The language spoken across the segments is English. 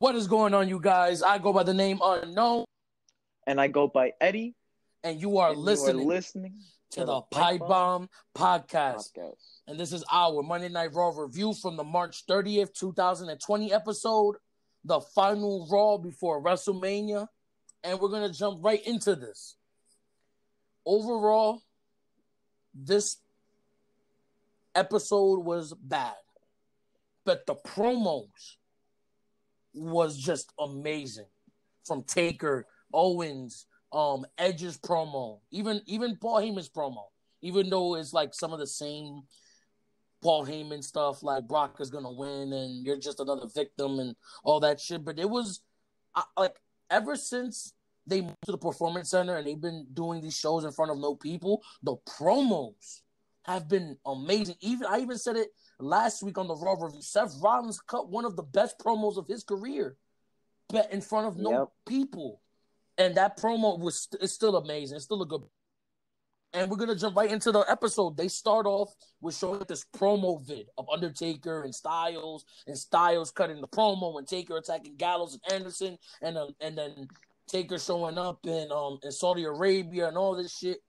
What is going on, you guys? I go by the name Unknown, and I go by Eddie. and you are and you are listening listening to the Pipe Bomb Podcast. podcast. And this is our Monday Night Raw review from the March 30th, 2020 episode, the final Raw before WrestleMania. And we're going to jump right into this. Overall, this episode was bad, but the promos was just amazing from Taker, Owens, um, Edge's promo, even even Paul Heyman's promo, even though it's like some of the same Paul Heyman stuff, like Brock is gonna win and you're just another victim and all that shit. But it was I, like ever since they moved to the performance center and they've been doing these shows in front of no people, the promos have been amazing. Even I even said it last week on the Raw review. Seth Rollins cut one of the best promos of his career, but in front of no Yep. people, and that promo was it's still amazing. It's still a good. And we're gonna jump right into the episode. They start off with showing this promo vid of Undertaker and Styles, and Styles cutting the promo, and Taker attacking Gallows and Anderson, and uh, and then Taker showing up in um in Saudi Arabia and all this shit.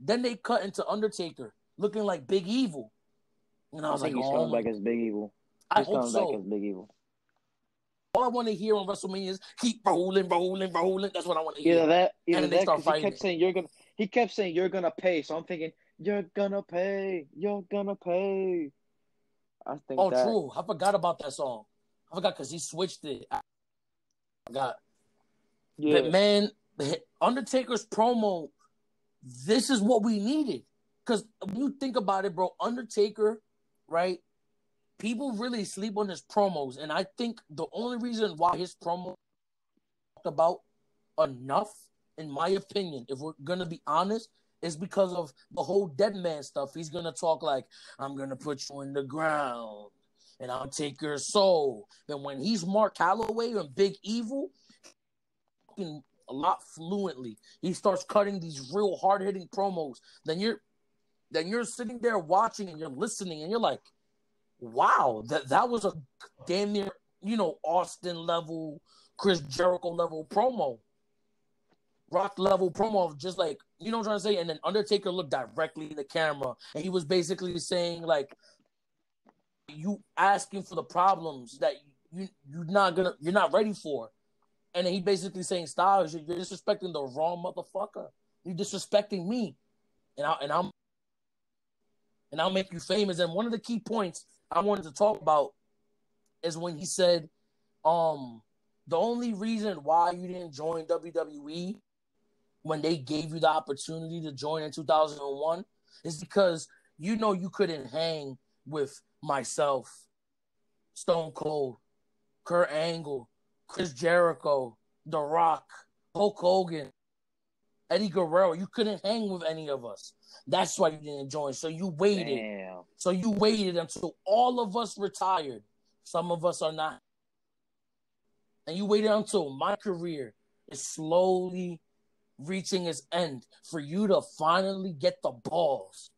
Then they cut into Undertaker looking like Big Evil, and I I was like, he's oh, coming back as Big Evil. I He's hope coming so. back as Big Evil. All I want to hear on WrestleMania is keep rolling, rolling, rolling. That's what I want to hear. Either that, either And they that, start 'cause he fighting. kept saying you're gonna. He kept saying you're gonna pay. So I'm thinking you're gonna pay. You're gonna pay. I think. Oh, that, true. I forgot about that song. I forgot because he switched it. I forgot. Yeah. But man, Undertaker's promo, this is what we needed. Because when you think about it, bro, Undertaker, right? People really sleep on his promos. And I think the only reason why his promo talked about enough, in my opinion, if we're gonna be honest, is because of the whole dead man stuff. He's gonna talk like, I'm gonna put you in the ground and I'll take your soul. Then when he's Mark Calaway and Big Evil, a lot fluently. He starts cutting these real hard hitting promos. Then you're then you're sitting there watching and you're listening and you're like, wow, that that was a damn near, you know, Austin level, Chris Jericho level promo. Rock level promo of just like, you know what I'm trying to say? And then Undertaker looked directly in the camera and he was basically saying, like, you asking for the problems that you you're not gonna you're not ready for. And he basically saying, Styles, you're, you're disrespecting the wrong motherfucker. You're disrespecting me. And I and I'm and I'll make you famous. And one of the key points I wanted to talk about is when he said, um, the only reason why you didn't join WWE when they gave you the opportunity to join in 2001 is because you know you couldn't hang with myself, Stone Cold, Kurt Angle, Chris Jericho, The Rock, Hulk Hogan, Eddie Guerrero. You couldn't hang with any of us. That's why you didn't join. So you waited. Damn. So you waited until all of us retired. Some of us are not. And you waited until my career is slowly reaching its end for you to finally get the balls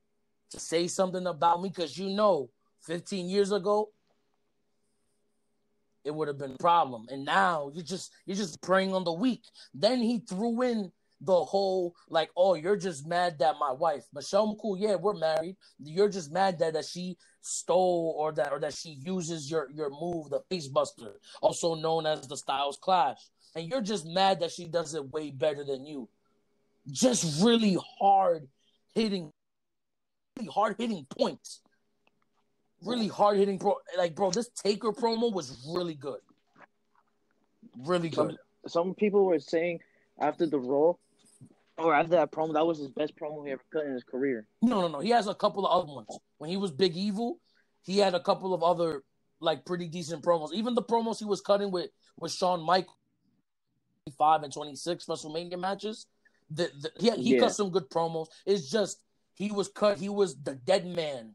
to say something about me because you know 15 years ago it would have been a problem and now you're just you're just preying on the weak then he threw in the whole like oh you're just mad that my wife michelle mccool yeah we're married. You're just mad that, that she stole or that or that she uses your your move the face buster also known as the styles clash. And you're just mad that she does it way better than you. Just really hard hitting really hard hitting points. Really hard hitting pro like bro this taker promo was really good. Really Some, good. some people were saying after the Raw, or after that promo, that was his best promo he ever cut in his career. No, no, no. He has a couple of other ones. When he was Big Evil, he had a couple of other like pretty decent promos. Even the promos he was cutting with with Shawn Michaels, five and twenty six WrestleMania matches. The, the, he he Yeah. cut some good promos. It's just he was cut. He was the dead man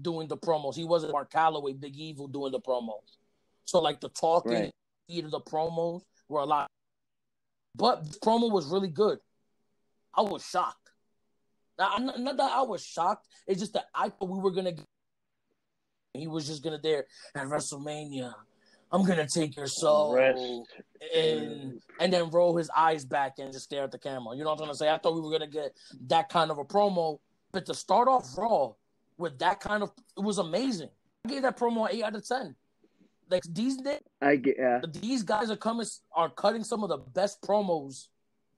doing the promos. He wasn't Mark Calaway, Big Evil doing the promos. So like the talking, Right. either the promos were a lot. But the promo was really good. I was shocked. Now, not, not that I was shocked. It's just that I thought we were gonna. Get, he was just gonna there at WrestleMania. I'm gonna take your soul, Rest and and then roll his eyes back and just stare at the camera. You know what I'm trying to say? I thought we were gonna get that kind of a promo, but to start off Raw with that kind of, it was amazing. I gave that promo an eight out of ten. Like these days, I get yeah. these guys are coming are cutting some of the best promos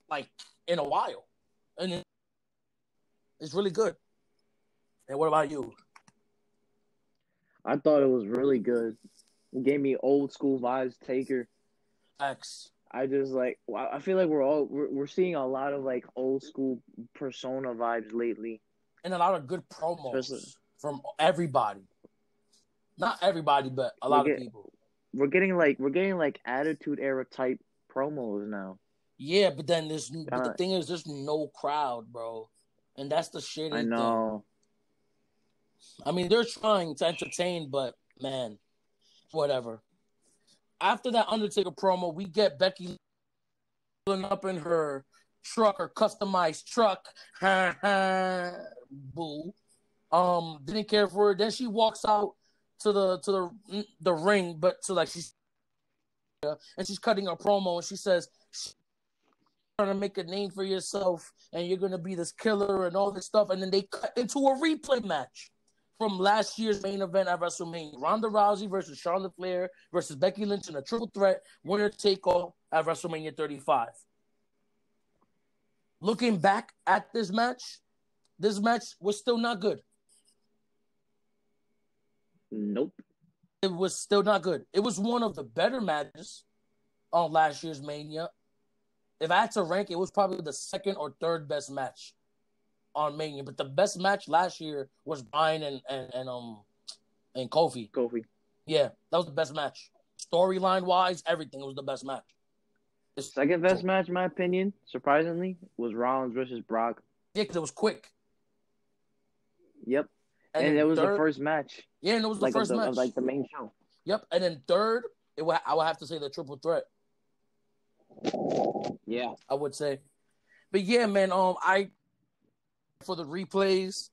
like in a while, and it's really good. And what about you? I thought it was really good. It gave me old school vibes. Taker. X. I just like. I feel like we're all we're, we're seeing a lot of like old school persona vibes lately, and a lot of good promos Especially- from everybody. Not everybody, but a lot We of people. We're getting like we're getting like attitude era type promos now. Yeah, but then there's but the thing is there's no crowd, bro, and that's the shitty I thing. know. I mean, they're trying to entertain, but man, whatever. After that Undertaker promo, we get Becky pulling up in her truck, her customized truck. Boo. Um, didn't care for her. Then she walks out to the to the the ring, but to like she's and she's cutting a promo, and she says. Trying to make a name for yourself, and you're gonna be this killer and all this stuff, and then they cut into a replay match from last year's main event at WrestleMania. Ronda Rousey versus Charlotte Flair versus Becky Lynch in a triple threat winner take all at WrestleMania 35. Looking back at this match, this match was still not good. Nope. It was still not good. It was one of the better matches on last year's Mania. If I had to rank, it was probably the second or third best match on Mania. But the best match last year was Bryan and, and, and um and Kofi. Kofi. Yeah, that was the best match. Storyline wise, everything was the best match. It's, Second best match, in my opinion, surprisingly, was Rollins versus Brock. Yeah, because it was quick. Yep. And, then it was third- the first match, Yeah, and it was the like first the, match. of like the main show. Yep, and then third, it would, I would have to say the triple threat. Yeah. I would say. But yeah, man, um, I for the replays,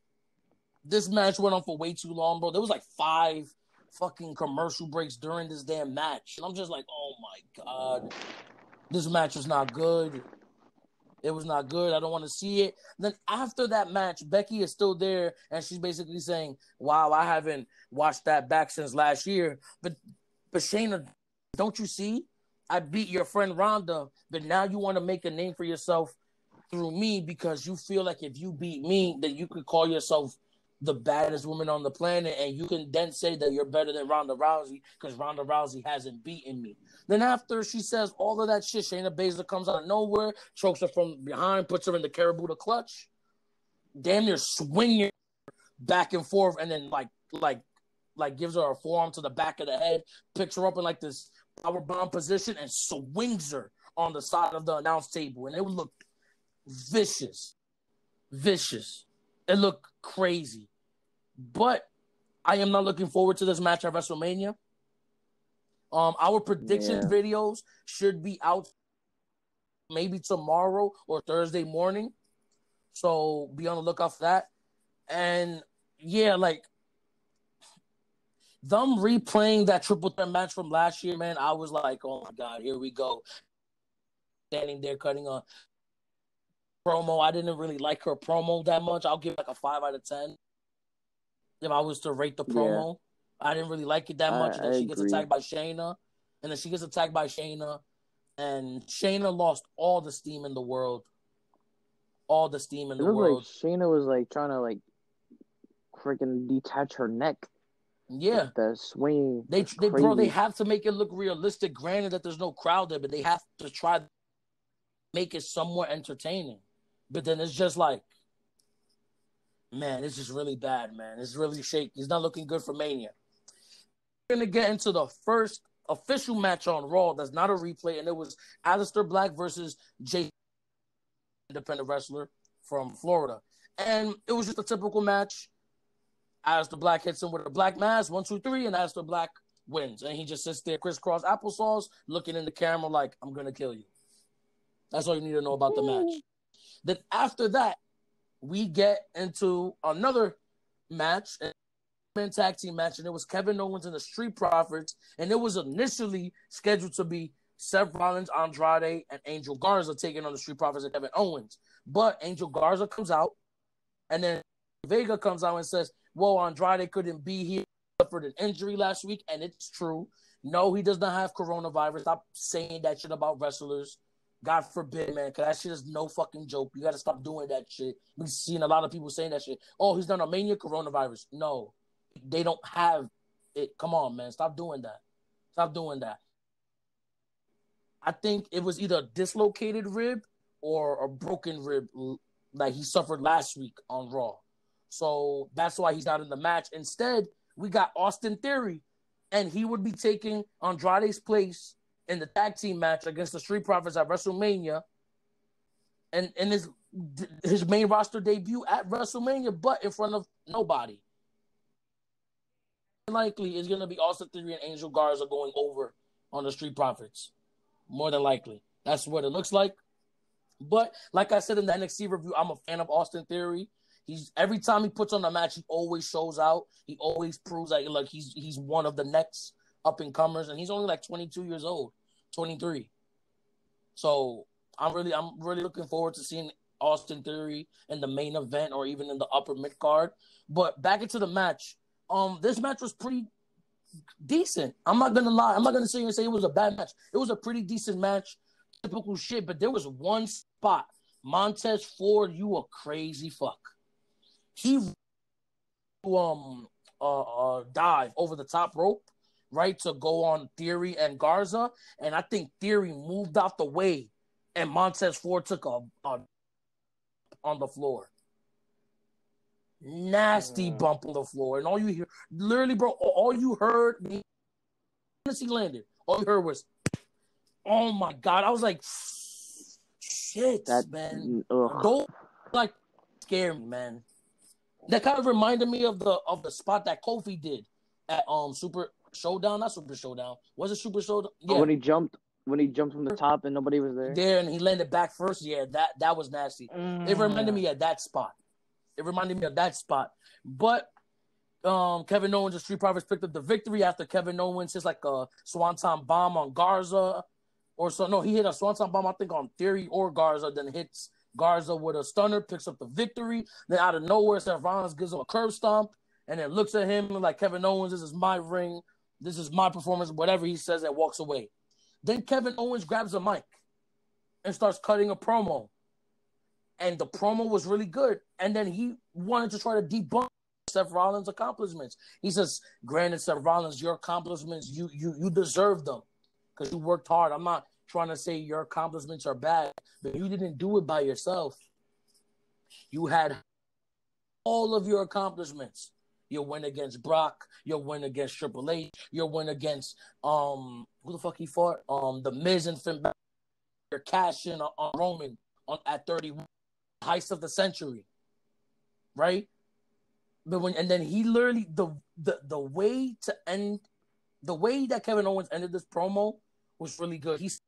this match went on for way too long, bro. There was like five fucking commercial breaks during this damn match, and I'm just like, oh my god, this match was not good. It was not good. I don't want to see it. Then after that match, Becky is still there, and she's basically saying, "Wow, I haven't watched that back since last year." But, but Shayna, don't you see? I beat your friend Ronda, but now you want to make a name for yourself through me because you feel like if you beat me, that you could call yourself the baddest woman on the planet, and you can then say that you're better than Ronda Rousey because Ronda Rousey hasn't beaten me. Then after she says all of that shit, Shayna Baszler comes out of nowhere, chokes her from behind, puts her in the Kirifuda clutch, damn near swinging back and forth, and then like like like gives her a forearm to the back of the head, picks her up in like this power bomb position, and swings her on the side of the announce table, and it looked vicious, vicious. It looked crazy, but I am not looking forward to this match at WrestleMania. Um, our prediction Yeah. videos should be out maybe tomorrow or Thursday morning. So be on the lookout for that. And yeah, like them replaying that triple threat match from last year, man, I was like, oh my god, here we go. Standing there cutting a promo. I didn't really like her promo that much. I'll give like a five out of ten. If I was to rate the Yeah. promo. I didn't really like it that I- much. And then I she gets agree. attacked by Shayna. And then she gets attacked by Shayna. And Shayna lost all the steam in the world. All the steam in It the looked like world. Shayna was like trying to like freaking detach her neck. Yeah. The swing. They, they bro, they have to make it look realistic. Granted that there's no crowd there, but they have to try to make it somewhat entertaining. But then it's just like, man, it's just really bad, man. It's really shaky. It's not looking good for Mania. We're gonna get into the first official match on Raw. That's not a replay, and it was Aleister Black versus Jay, independent wrestler from Florida, and it was just a typical match. Aleister Black hits him with a Black Mass, one, two, three, and Aleister Black wins. And he just sits there, crisscross applesauce, looking in the camera like, I'm going to kill you. That's all you need to know about the match. Then after that, we get into another match. man tag team match, and it was Kevin Owens and the Street Profits, and it was initially scheduled to be Seth Rollins, Andrade, and Angel Garza taking on the Street Profits and Kevin Owens. But Angel Garza comes out, and then Vega comes out and says, "Well, Andrade couldn't be here, suffered an injury last week," and it's true. No, he does not have coronavirus. Stop saying that shit about wrestlers. God forbid, man, because that shit is no fucking joke. You got to stop doing that shit. We've seen a lot of people saying that shit. Oh, he's done a mania coronavirus. No, they don't have it. Come on, man. Stop doing that. Stop doing that. I think it was either a dislocated rib or a broken rib like he suffered last week on Raw. So that's why he's not in the match. Instead, we got Austin Theory, and he would be taking Andrade's place in the tag team match against the Street Profits at WrestleMania, and in his his main roster debut at WrestleMania, but in front of nobody. Likely is going to be Austin Theory and Angel Garza going over on the Street Profits. More than likely, that's what it looks like. But like I said in the NXT review, I'm a fan of Austin Theory. He's every time he puts on a match, he always shows out. He always proves that like he's he's one of the next up and comers, and he's only like 22 years old, 23. So I'm really I'm really looking forward to seeing Austin Theory in the main event or even in the upper mid card. But back into the match. Um, this match was pretty decent. I'm not gonna lie. I'm not gonna sit here and say it was a bad match. It was a pretty decent match. Typical shit, but there was one spot. Montez Ford, you a crazy fuck. He um uh, uh dive over the top rope right, to go on Theory and Garza. And I think Theory moved out the way and Montez Ford took a, a on the floor. Nasty mm. bump on the floor. And all you hear, literally, bro, all you heard, as he landed, all you heard was, oh my God. I was like, shit, that, man. Ugh. Don't like scare me, man. That kind of reminded me of the of the spot that Kofi did at um Super Showdown, not Super Showdown. Was it Super Showdown? Yeah. Oh, when he jumped when he jumped from the top and nobody was there. There and he landed back first. Yeah, that that was nasty. Mm. It reminded me of that spot. It reminded me of that spot. But um, Kevin Owens and Street Profits picked up the victory after Kevin Owens hits like a swanton bomb on Garza, or so. No, he hit a swanton bomb I think on Theory or Garza, then hits Garza with a stunner, picks up the victory. Then out of nowhere, Seth Rollins gives him a curb stomp, and then looks at him like Kevin Owens, this is my ring. This is my performance, whatever he says, and walks away. Then Kevin Owens grabs a mic and starts cutting a promo. And the promo was really good. And then he wanted to try to debunk Seth Rollins' accomplishments. He says, "Granted, Seth Rollins, your accomplishments, you you you deserve them because you worked hard. I'm not trying to say your accomplishments are bad, but you didn't do it by yourself. You had all of your accomplishments. You'll win against Brock. You'll win against Triple H. You'll win against um who the fuck he fought? Um the Miz and Finn. You're cashing on, on Roman on at 31, heist of the century, right? But when and then he literally the the the way to end the way that Kevin Owens ended this promo was really good. He's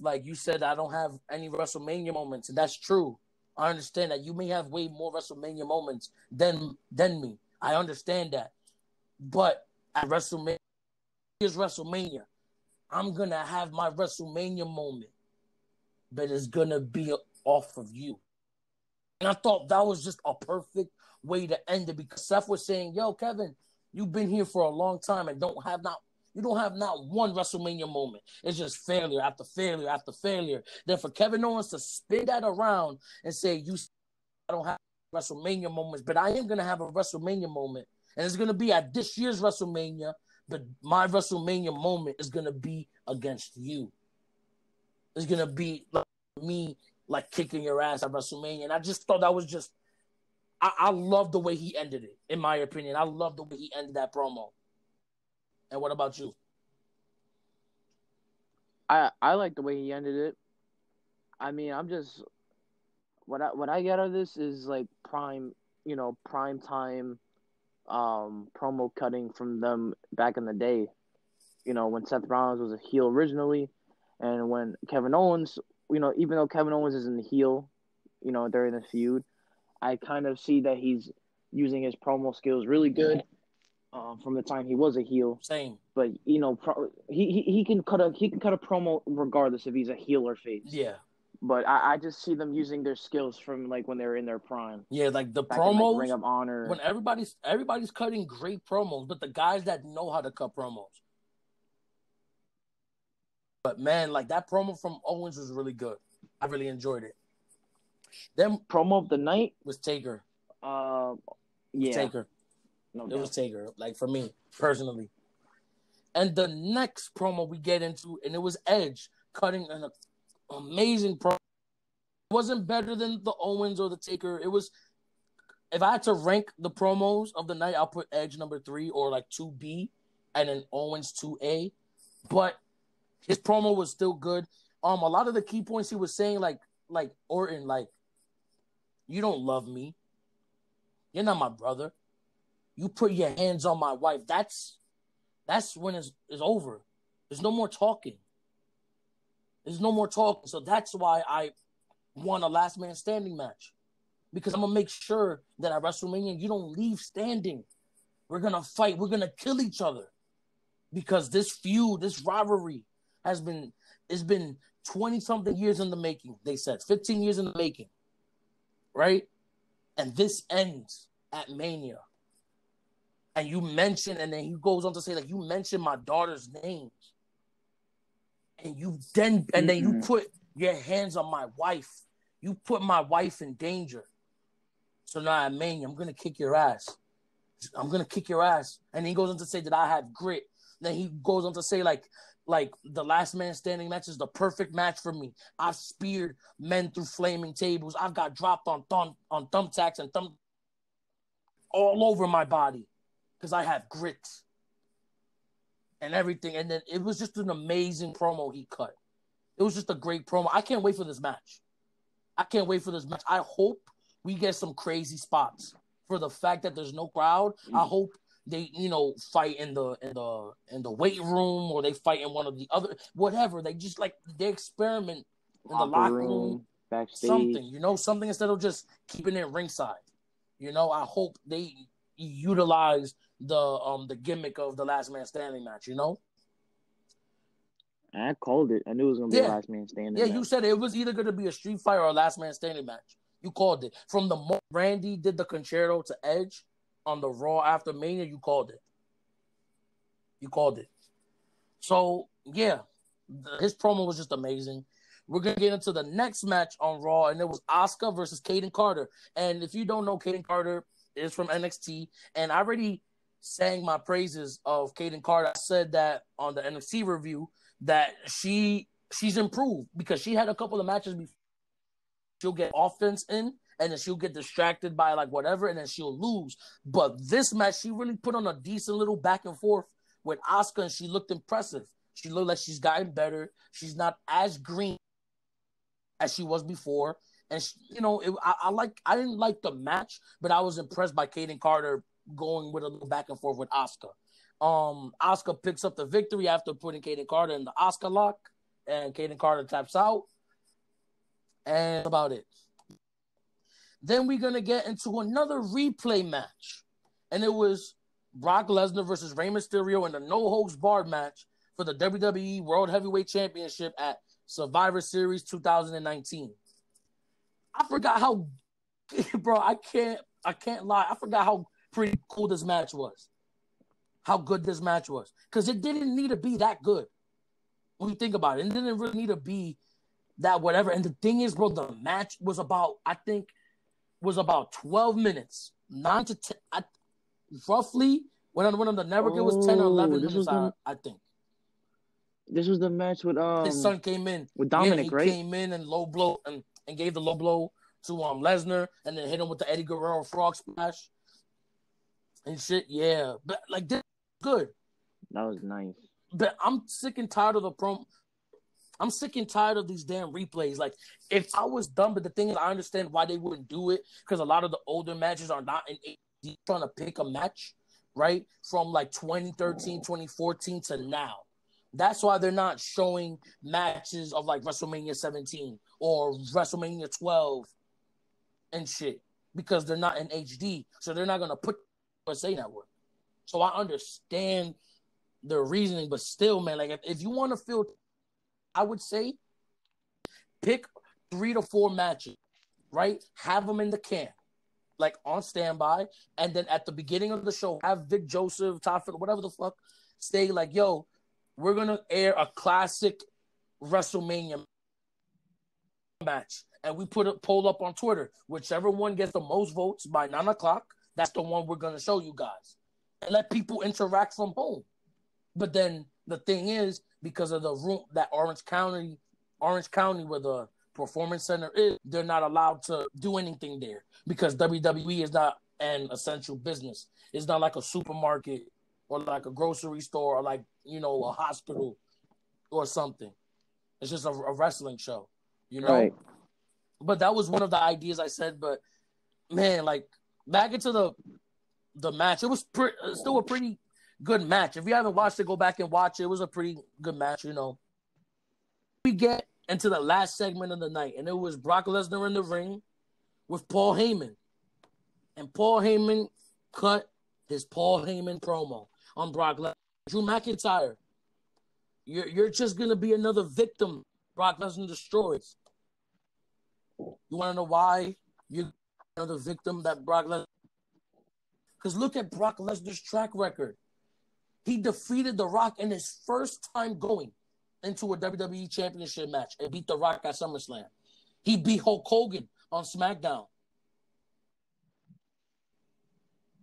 like you said, I don't have any WrestleMania moments, and that's true. I understand that you may have way more WrestleMania moments than than me. I understand that, but at WrestleMania, is WrestleMania. I'm gonna have my WrestleMania moment, but it's gonna be off of you. And I thought that was just a perfect way to end it because Seth was saying, "Yo, Kevin, you've been here for a long time and don't have not you don't have not one WrestleMania moment. It's just failure after failure after failure. Then for Kevin Owens to spin that around and say, "You, I don't have WrestleMania moments, but I am gonna have a WrestleMania moment, and it's gonna be at this year's WrestleMania. But my WrestleMania moment is gonna be against you. It's gonna be like me, like kicking your ass at WrestleMania." And I just thought that was just. I, I love the way he ended it. In my opinion, I love the way he ended that promo. And what about you? I I like the way he ended it. I mean, I'm just what I what I get out of this is like prime, you know, prime time um promo cutting from them back in the day. You know, when Seth Rollins was a heel originally and when Kevin Owens, you know, even though Kevin Owens isn't the heel, you know, during the feud, I kind of see that he's using his promo skills really good um, from the time he was a heel. Same. But you know, pro- he, he he can cut a he can cut a promo regardless if he's a heel or face. Yeah. But I, I just see them using their skills from like when they were in their prime. Yeah, like the promos like, Ring of Honor. when everybody's everybody's cutting great promos, but the guys that know how to cut promos. But man, like that promo from Owens was really good. I really enjoyed it. Then promo of the night. was Taker. Uh, yeah, Taker. No It doubt. was Taker, like for me personally. And the next promo we get into, and it was Edge cutting an amazing promo. It wasn't better than the Owens or the Taker. It was, if I had to rank the promos of the night, I'll put Edge number three or like 2B and then Owens 2A. But his promo was still good. Um, a lot of the key points he was saying, like, like Orton, like, you don't love me. You're not my brother you put your hands on my wife, that's that's when it's, it's over. There's no more talking. There's no more talking. So that's why I won a last man standing match. Because I'm gonna make sure that at WrestleMania you don't leave standing. We're gonna fight, we're gonna kill each other. Because this feud, this rivalry has been it's been 20 something years in the making, they said. 15 years in the making. Right? And this ends at Mania and you mention, and then he goes on to say, like, you mentioned my daughter's name, And you then, and then you put your hands on my wife. You put my wife in danger. So now at Mania, I'm gonna kick your ass. I'm gonna kick your ass. And he goes on to say that I have grit. Then he goes on to say, like, like the last man standing match is the perfect match for me. I've speared men through flaming tables. I've got dropped on thumb on thumbtacks and thumb all over my body because I have grit and everything. And then it was just an amazing promo he cut. It was just a great promo. I can't wait for this match. I can't wait for this match. I hope we get some crazy spots for the fact that there's no crowd. I hope they, you know, fight in the in the in the weight room or they fight in one of the other whatever. They just like they experiment in the locker room backstage. something, you know, something instead of just keeping it ringside. You know, I hope they utilize the um the gimmick of the last man standing match, you know? I called it. I knew it was gonna be Yeah. a last man standing. Yeah, match. you said it was either gonna be a street fight or a last man standing match. You called it. From the moment Randy did the conchairto to Edge on the Raw after Mania, you called it. You called it. So yeah, the- his promo was just amazing. We're gonna get into the next match on Raw, and it was Asuka versus Kayden Carter. And if you don't know, Kayden Carter is from NXT, and I already sang my praises of Kayden Carter. I said that on the NXT review that she she's improved because she had a couple of matches before. She'll get offense in, and then she'll get distracted by like whatever, and then she'll lose. But this match, she really put on a decent little back and forth with Asuka, and she looked impressive. She looked like she's gotten better. She's not as green as she was before. And she, you know, it, I, I like I didn't like the match, but I was impressed by Kayden Carter going with a little back and forth with Asuka. Um, Asuka picks up the victory after putting Kayden Carter in the Asuka lock, and Kayden Carter taps out, and about it. Then we're gonna get into another replay match, and it was Brock Lesnar versus Rey Mysterio in the no holds barred match for the WWE World Heavyweight Championship at Survivor Series 2019. I forgot how, bro. I can't. I can't lie. I forgot how pretty cool this match was. How good this match was, because it didn't need to be that good. When you think about it, it didn't really need to be that whatever. And the thing is, bro, the match was about. I think was about 12 minutes, nine to 10. I, roughly, when when on the network, it was 10 or Oh, 11 minutes. was I, I think This was the match with um his son came in. with Yeah, Dominic, he right? came in and low blow and, and gave the low blow to um Lesnar and then hit him with the Eddie Guerrero frog splash and shit. Yeah, but like this good. That was nice. But I'm sick and tired of the prom. I'm sick and tired of these damn replays. Like, if I was dumb, but the thing is, I understand why they wouldn't do it because a lot of the older matches are not in HD trying to pick a match, right? From like 2013, 2014 to now. That's why they're not showing matches of like WrestleMania 17 or WrestleMania 12 and shit. because they're not in HD, so they're not gonna put USA Network. So I understand the reasoning, but still, man, like if, if you want to feel, I would say pick three to four matches, right? Have them in the camp, like on standby, and then at the beginning of the show, have Vic Joseph, Todd, whatever the fuck, say like, "Yo, we're gonna air a classic WrestleMania match." And we put a poll up on Twitter. Whichever one gets the most votes by nine o'clock, that's the one we're gonna show you guys. And let people interact from home. But then the thing is, because of the room that Orange County, Orange County, where the performance center is, they're not allowed to do anything there because WWE is not an essential business. It's not like a supermarket or like a grocery store or like you know a hospital or something. It's just a, a wrestling show, you know. Right. But that was one of the ideas I said. But man, like back into the the match, it was pre- still a pretty good match. If you haven't watched it, go back and watch it. It was a pretty good match, you know. We get into the last segment of the night, and it was Brock Lesnar in the ring with Paul Heyman. And Paul Heyman cut his Paul Heyman promo on Brock Lesnar. Drew McIntyre, you're, you're just going to be another victim Brock Lesnar destroys. You want to know why you're another victim that Brock Lesnar? Because look at Brock Lesnar's track record. He defeated The Rock in his first time going into a WWE Championship match and beat The Rock at SummerSlam. He beat Hulk Hogan on SmackDown.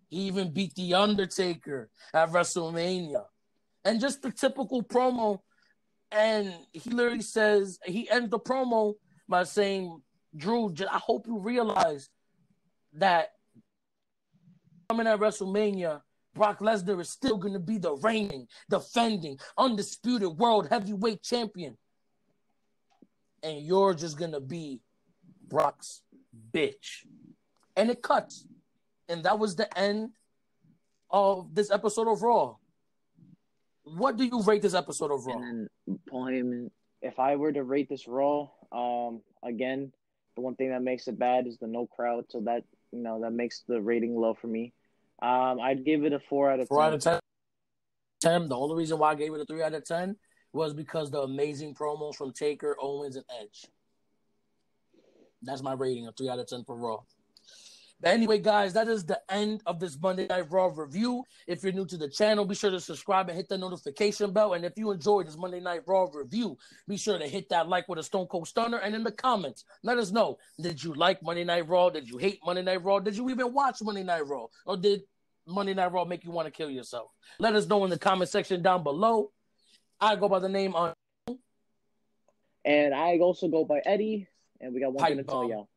He even beat The Undertaker at WrestleMania. And just the typical promo. And he literally says, he ends the promo by saying, Drew, I hope you realize that coming at WrestleMania, Brock Lesnar is still going to be the reigning, defending, undisputed world heavyweight champion. And you're just going to be Brock's bitch. And it cuts. And that was the end of this episode of Raw. What do you rate this episode of Raw? And then Paul Heyman, if I were to rate this Raw, um, again, the one thing that makes it bad is the no crowd. So that you know that makes the rating low for me. Um, I'd give it a four out of four 10. out of ten. Ten. The only reason why I gave it a three out of ten was because the amazing promos from Taker, Owens, and Edge. That's my rating, of three out of ten for Raw. But anyway, guys, that is the end of this Monday Night Raw review. If you're new to the channel, be sure to subscribe and hit the notification bell. And if you enjoyed this Monday Night Raw review, be sure to hit that like with a Stone Cold Stunner. And in the comments, let us know did you like Monday Night Raw? Did you hate Monday Night Raw? Did you even watch Monday Night Raw? Or did Monday Night Raw make you want to kill yourself? Let us know in the comment section down below. I go by the name on. And I also go by Eddie. And we got one Pipe thing to tell y'all.